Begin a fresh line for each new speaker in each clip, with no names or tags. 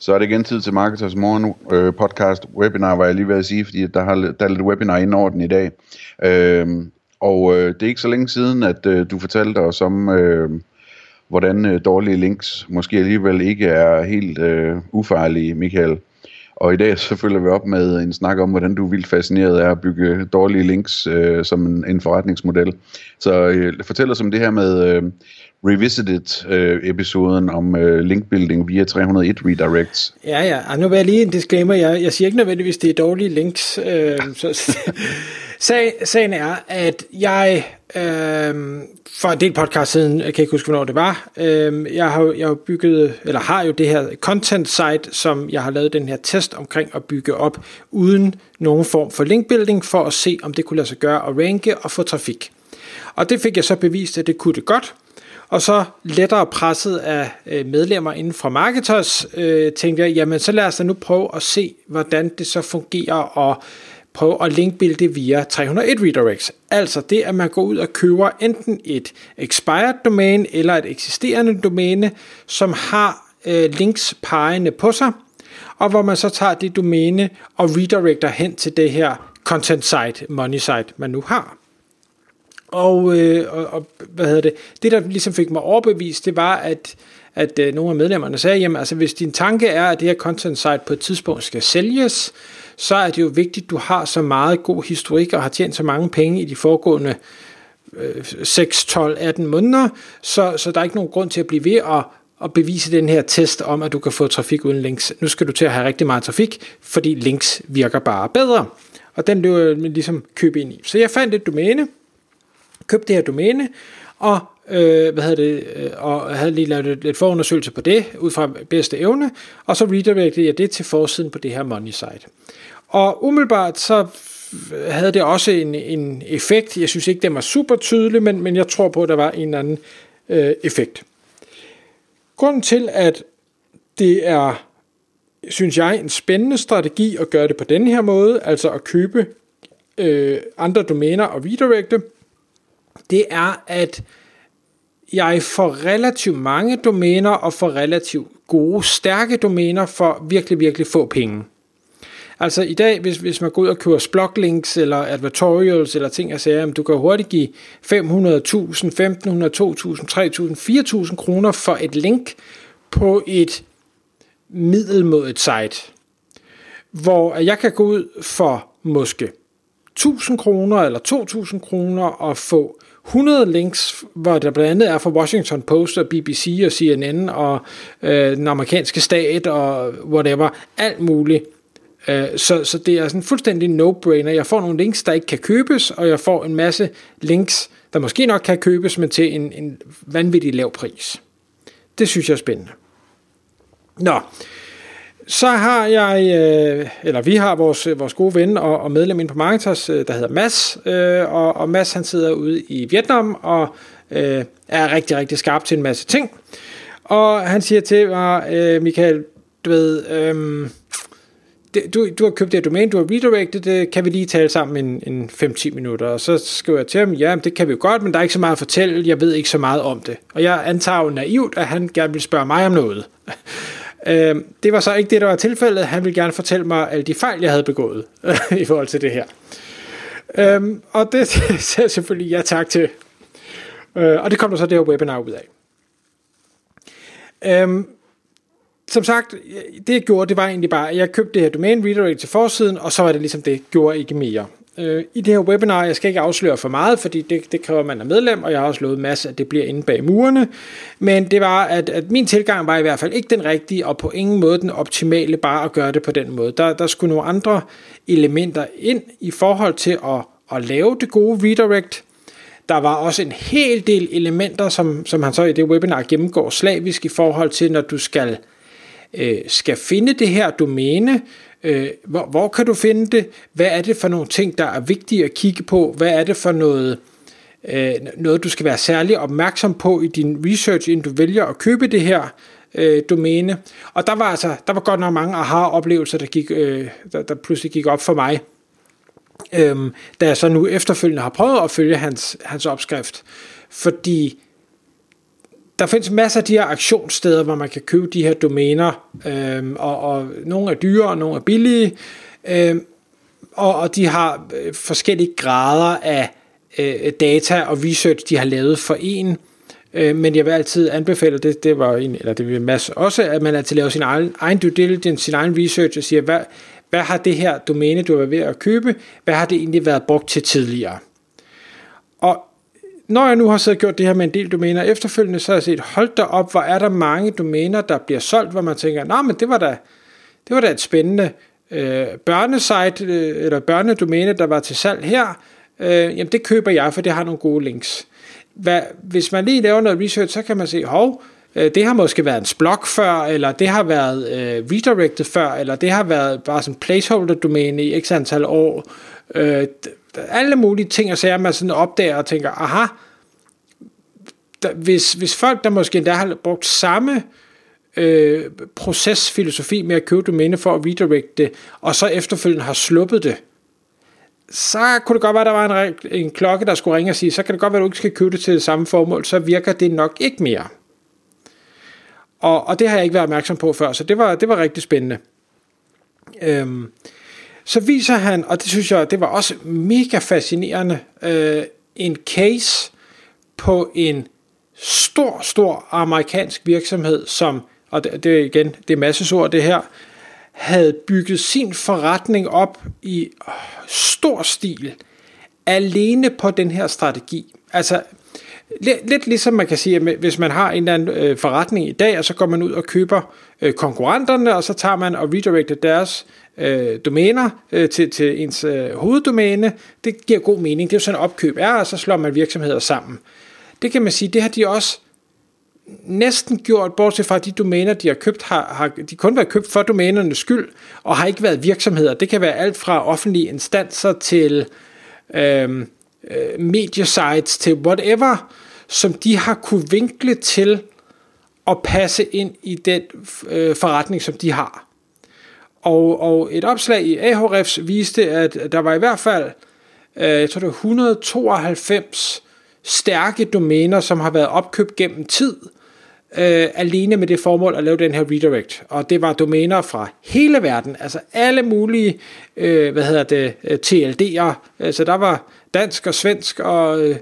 Så er det igen tid til Marketers Morgen øh, podcast webinar, var jeg lige ved at sige, fordi der, har, der er lidt webinar inden over den i dag. Øh, og øh, det er ikke så længe siden, at øh, du fortalte os om, øh, hvordan øh, dårlige links måske alligevel ikke er helt øh, ufarlige, Michael. Og i dag så følger vi op med en snak om, hvordan du er vildt fascineret af at bygge dårlige links øh, som en, en forretningsmodel. Så øh, fortæl os om det her med øh, Revisited-episoden øh, om øh, linkbuilding via 301 redirects.
Ja, ja. Og nu vil jeg lige en disclaimer. Jeg, jeg siger ikke nødvendigvis, det er dårlige links. Øh, så, sag, sagen er, at jeg øh, for en del podcast siden, jeg kan ikke huske, hvornår det var, øh, jeg, har, jeg har bygget, eller har jo det her content site, som jeg har lavet den her test omkring at bygge op, uden nogen form for linkbuilding, for at se, om det kunne lade sig gøre at ranke og få trafik. Og det fik jeg så bevist, at det kunne det godt. Og så lettere presset af øh, medlemmer inden fra Marketers, øh, tænkte jeg, jamen så lad os da nu prøve at se, hvordan det så fungerer, og prøve at linkbilde via 301 redirects. Altså det, at man går ud og køber enten et expired domæne eller et eksisterende domæne, som har øh, links pegende på sig, og hvor man så tager det domæne og redirecter hen til det her content site, money site, man nu har. Og, øh, og, og hvad hedder det, det der ligesom fik mig overbevist, det var, at, at øh, nogle af medlemmerne sagde, jamen altså hvis din tanke er, at det her content site på et tidspunkt skal sælges, så er det jo vigtigt, at du har så meget god historik og har tjent så mange penge i de foregående øh, 6, 12, 18 måneder, så, så der er ikke nogen grund til at blive ved at, at bevise den her test om, at du kan få trafik uden links. Nu skal du til at have rigtig meget trafik, fordi links virker bare bedre. Og den løber jeg ligesom købe ind i. Så jeg fandt et domæne, købte det her domæne, og øh, hvad hedder det, øh, og havde lige lavet lidt forundersøgelse på det, ud fra bedste evne, og så redirectede jeg det til forsiden på det her money site. Og umiddelbart så havde det også en, en effekt. Jeg synes ikke, den var super tydelig, men, men jeg tror på, at der var en eller anden øh, effekt. Grunden til, at det er, synes jeg, en spændende strategi at gøre det på den her måde, altså at købe øh, andre domæner og redirecte, det er, at jeg får relativt mange domæner og får relativt gode, stærke domæner for virkelig, virkelig få penge. Altså i dag, hvis, hvis man går ud og køber sploglinks eller advertorials eller ting og sager, du kan hurtigt give 500.000, 1.500, 2.000, 3.000, 4.000 kroner for et link på et middelmodigt site. Hvor jeg kan gå ud for måske 1.000 kroner eller 2.000 kroner og få 100 links, hvor der blandt andet er fra Washington Post og BBC og CNN og øh, den amerikanske stat og whatever, alt muligt. Øh, så, så det er sådan fuldstændig no-brainer. Jeg får nogle links, der ikke kan købes, og jeg får en masse links, der måske nok kan købes, men til en, en vanvittig lav pris. Det synes jeg er spændende. Nå, så har jeg, øh, eller vi har vores, øh, vores gode ven og, og medlem ind på Marketers, øh, der hedder Mads, øh, og, og Mads han sidder ude i Vietnam og øh, er rigtig, rigtig skarp til en masse ting. Og han siger til mig, øh, Michael, du ved, øh, du, du har købt det domæne, du har redirected det, kan vi lige tale sammen en, en 5-10 minutter? Og så skriver jeg til ham, ja, det kan vi jo godt, men der er ikke så meget at fortælle, jeg ved ikke så meget om det. Og jeg antager jo naivt, at han gerne vil spørge mig om noget. Øh, det var så ikke det, der var tilfældet. Han ville gerne fortælle mig alle de fejl, jeg havde begået i forhold til det her. Øhm, og det sagde selvfølgelig ja tak til. Øh, og det kom der så det her webinar ud af. Øhm, som sagt, det jeg gjorde, det var egentlig bare, at jeg købte det her domain redirect til forsiden, og så var det ligesom det, gjorde ikke mere øh, i det her webinar. Jeg skal ikke afsløre for meget, fordi det, det kræver, at man er medlem, og jeg har også lovet masse, at det bliver inde bag murene. Men det var, at, at min tilgang var i hvert fald ikke den rigtige, og på ingen måde den optimale, bare at gøre det på den måde. Der, der skulle nogle andre elementer ind i forhold til at, at lave det gode redirect. Der var også en hel del elementer, som, som han så i det webinar gennemgår slavisk i forhold til, når du skal, øh, skal finde det her domæne, Øh, hvor, hvor kan du finde det? Hvad er det for nogle ting, der er vigtige at kigge på? Hvad er det for noget, øh, noget du skal være særlig opmærksom på i din research, inden du vælger at købe det her øh, domæne? Og der var altså, der var godt nok mange aha-oplevelser, der, gik, øh, der, der pludselig gik op for mig. Øhm, da jeg så nu efterfølgende har prøvet at følge hans, hans opskrift. Fordi der findes masser af de her aktionssteder, hvor man kan købe de her domæner, øh, og, og nogle er dyre, og nogle er billige, øh, og, og de har øh, forskellige grader af øh, data og research, de har lavet for en. Øh, men jeg vil altid anbefale, det, det var en, eller det vil masser også, at man altid laver sin egen, egen due diligence, sin egen research, og siger, hvad, hvad har det her domæne, du er ved at købe, hvad har det egentlig været brugt til tidligere? Og når jeg nu har siddet og gjort det her med en del domæner efterfølgende, så har jeg set, hold da op, hvor er der mange domæner, der bliver solgt, hvor man tænker, nej, men det var da, det var da et spændende øh, børnesite, øh, eller børnedomæne, der var til salg her. Øh, jamen det køber jeg, for det har nogle gode links. Hvad, hvis man lige laver noget research, så kan man se, hov, øh, det har måske været en blog før, eller det har været øh, redirected før, eller det har været bare sådan placeholder-domæne i x antal år. Øh, alle mulige ting og sager, man sådan opdager og tænker, aha, der, hvis, hvis folk, der måske endda har brugt samme øh, procesfilosofi med at købe domæne for at redirecte det, og så efterfølgende har sluppet det, så kunne det godt være, at der var en, en klokke, der skulle ringe og sige, så kan det godt være, at du ikke skal købe det til det samme formål, så virker det nok ikke mere. Og, og det har jeg ikke været opmærksom på før, så det var, det var rigtig spændende. Øhm, så viser han, og det synes jeg, det var også mega fascinerende, øh, en case på en stor, stor amerikansk virksomhed, som, og det, det er igen, det er massesord det her, havde bygget sin forretning op i stor stil, alene på den her strategi. Altså, lidt, lidt ligesom man kan sige, at hvis man har en eller anden øh, forretning i dag, og så går man ud og køber øh, konkurrenterne, og så tager man og redirecter deres øh, domæner øh, til, til ens øh, hoveddomæne. Det giver god mening. Det er jo sådan, opkøb er, og så slår man virksomheder sammen. Det kan man sige, det har de også næsten gjort, bortset fra de domæner, de har købt, har, har de kun været købt for domænernes skyld, og har ikke været virksomheder. Det kan være alt fra offentlige instanser til øh, øh, mediesites til whatever, som de har kunne vinkle til at passe ind i den øh, forretning, som de har. Og, og et opslag i Ahrefs viste, at der var i hvert fald, øh, jeg tror det var 192 stærke domæner, som har været opkøbt gennem tid, øh, alene med det formål at lave den her redirect. Og det var domæner fra hele verden, altså alle mulige, øh, hvad hedder det, øh, TLD'er. TLD'er. Altså der var dansk og svensk og øh,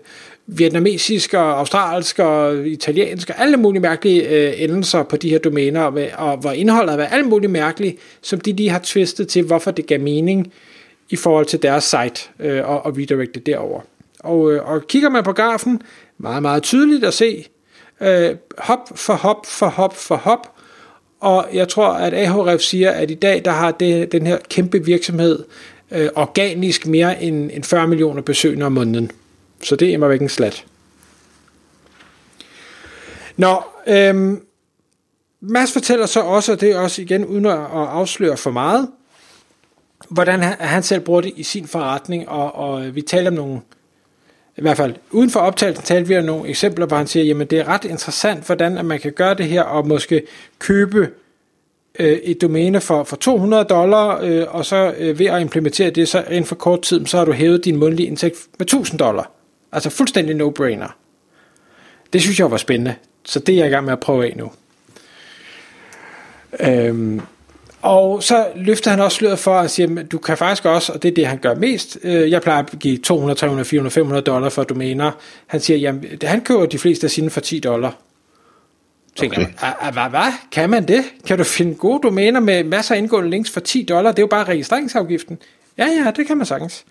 vietnamesisk og australsk og italiensk og alle mulige mærkelige øh, endelser på de her domæner, og, og hvor indholdet har været alle mulige mærkelige, som de lige har twistet til, hvorfor det gav mening i forhold til deres site øh, og, og redirectet derover. Og, øh, og kigger man på grafen, meget, meget tydeligt at se, øh, hop for hop for hop for hop, og jeg tror, at Ahref siger, at i dag, der har det, den her kæmpe virksomhed øh, organisk mere end, end 40 millioner besøgende om måneden. Så det er mig væk en slat. Nå, øhm, Mads fortæller så også, og det er også igen uden at afsløre for meget, hvordan han, han selv bruger det i sin forretning, og, og øh, vi taler om nogle, i hvert fald uden for optagelsen talte vi om nogle eksempler, hvor han siger, jamen det er ret interessant, hvordan at man kan gøre det her, og måske købe øh, et domæne for, for 200 dollar, øh, og så øh, ved at implementere det, så inden for kort tid, så har du hævet din månedlige indtægt med 1000 dollar. Altså fuldstændig no-brainer. Det synes jeg var spændende, så det er jeg i gang med at prøve af nu. Øhm, og så løfter han også sløret for at sige, at du kan faktisk også, og det er det, han gør mest, øh, jeg plejer at give 200, 300, 400, 500 dollar for domæner. Han siger, at han køber de fleste af sine for 10 dollar. Tænker okay. jeg, hvad, hvad? Kan man det? Kan du finde gode domæner med masser af indgående links for 10 dollar? Det er jo bare registreringsafgiften. Ja, ja, det kan man sagtens.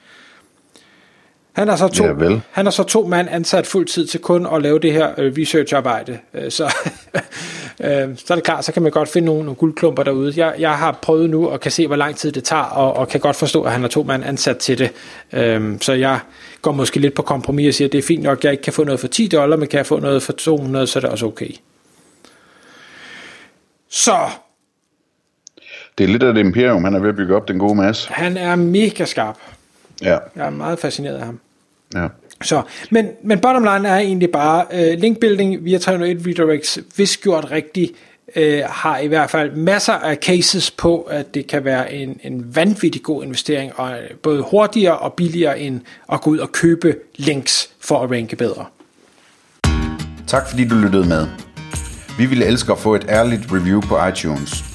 Han har så to, ja, han har så to mand ansat fuld tid til kun at lave det her øh, researcharbejde. Øh, så, øh, så er det klart, så kan man godt finde nogle, nogle guldklumper derude. Jeg, jeg har prøvet nu og kan se, hvor lang tid det tager, og, og kan godt forstå, at han har to mand ansat til det. Øh, så jeg går måske lidt på kompromis og siger, at det er fint nok, at jeg ikke kan få noget for 10 dollar, men kan jeg få noget for 200, så er det også okay. Så
det er lidt af det imperium, han er ved at bygge op, den gode masse.
Han er mega skarp.
Ja,
Jeg er meget fascineret af ham.
Ja.
Så, men, men bottom line er egentlig bare, uh, linkbuilding via 301 redirects, hvis gjort rigtigt, uh, har i hvert fald masser af cases på, at det kan være en, en vanvittig god investering, og øh, både hurtigere og billigere end at gå ud og købe links for at ranke bedre.
Tak fordi du lyttede med. Vi ville elske at få et ærligt review på iTunes.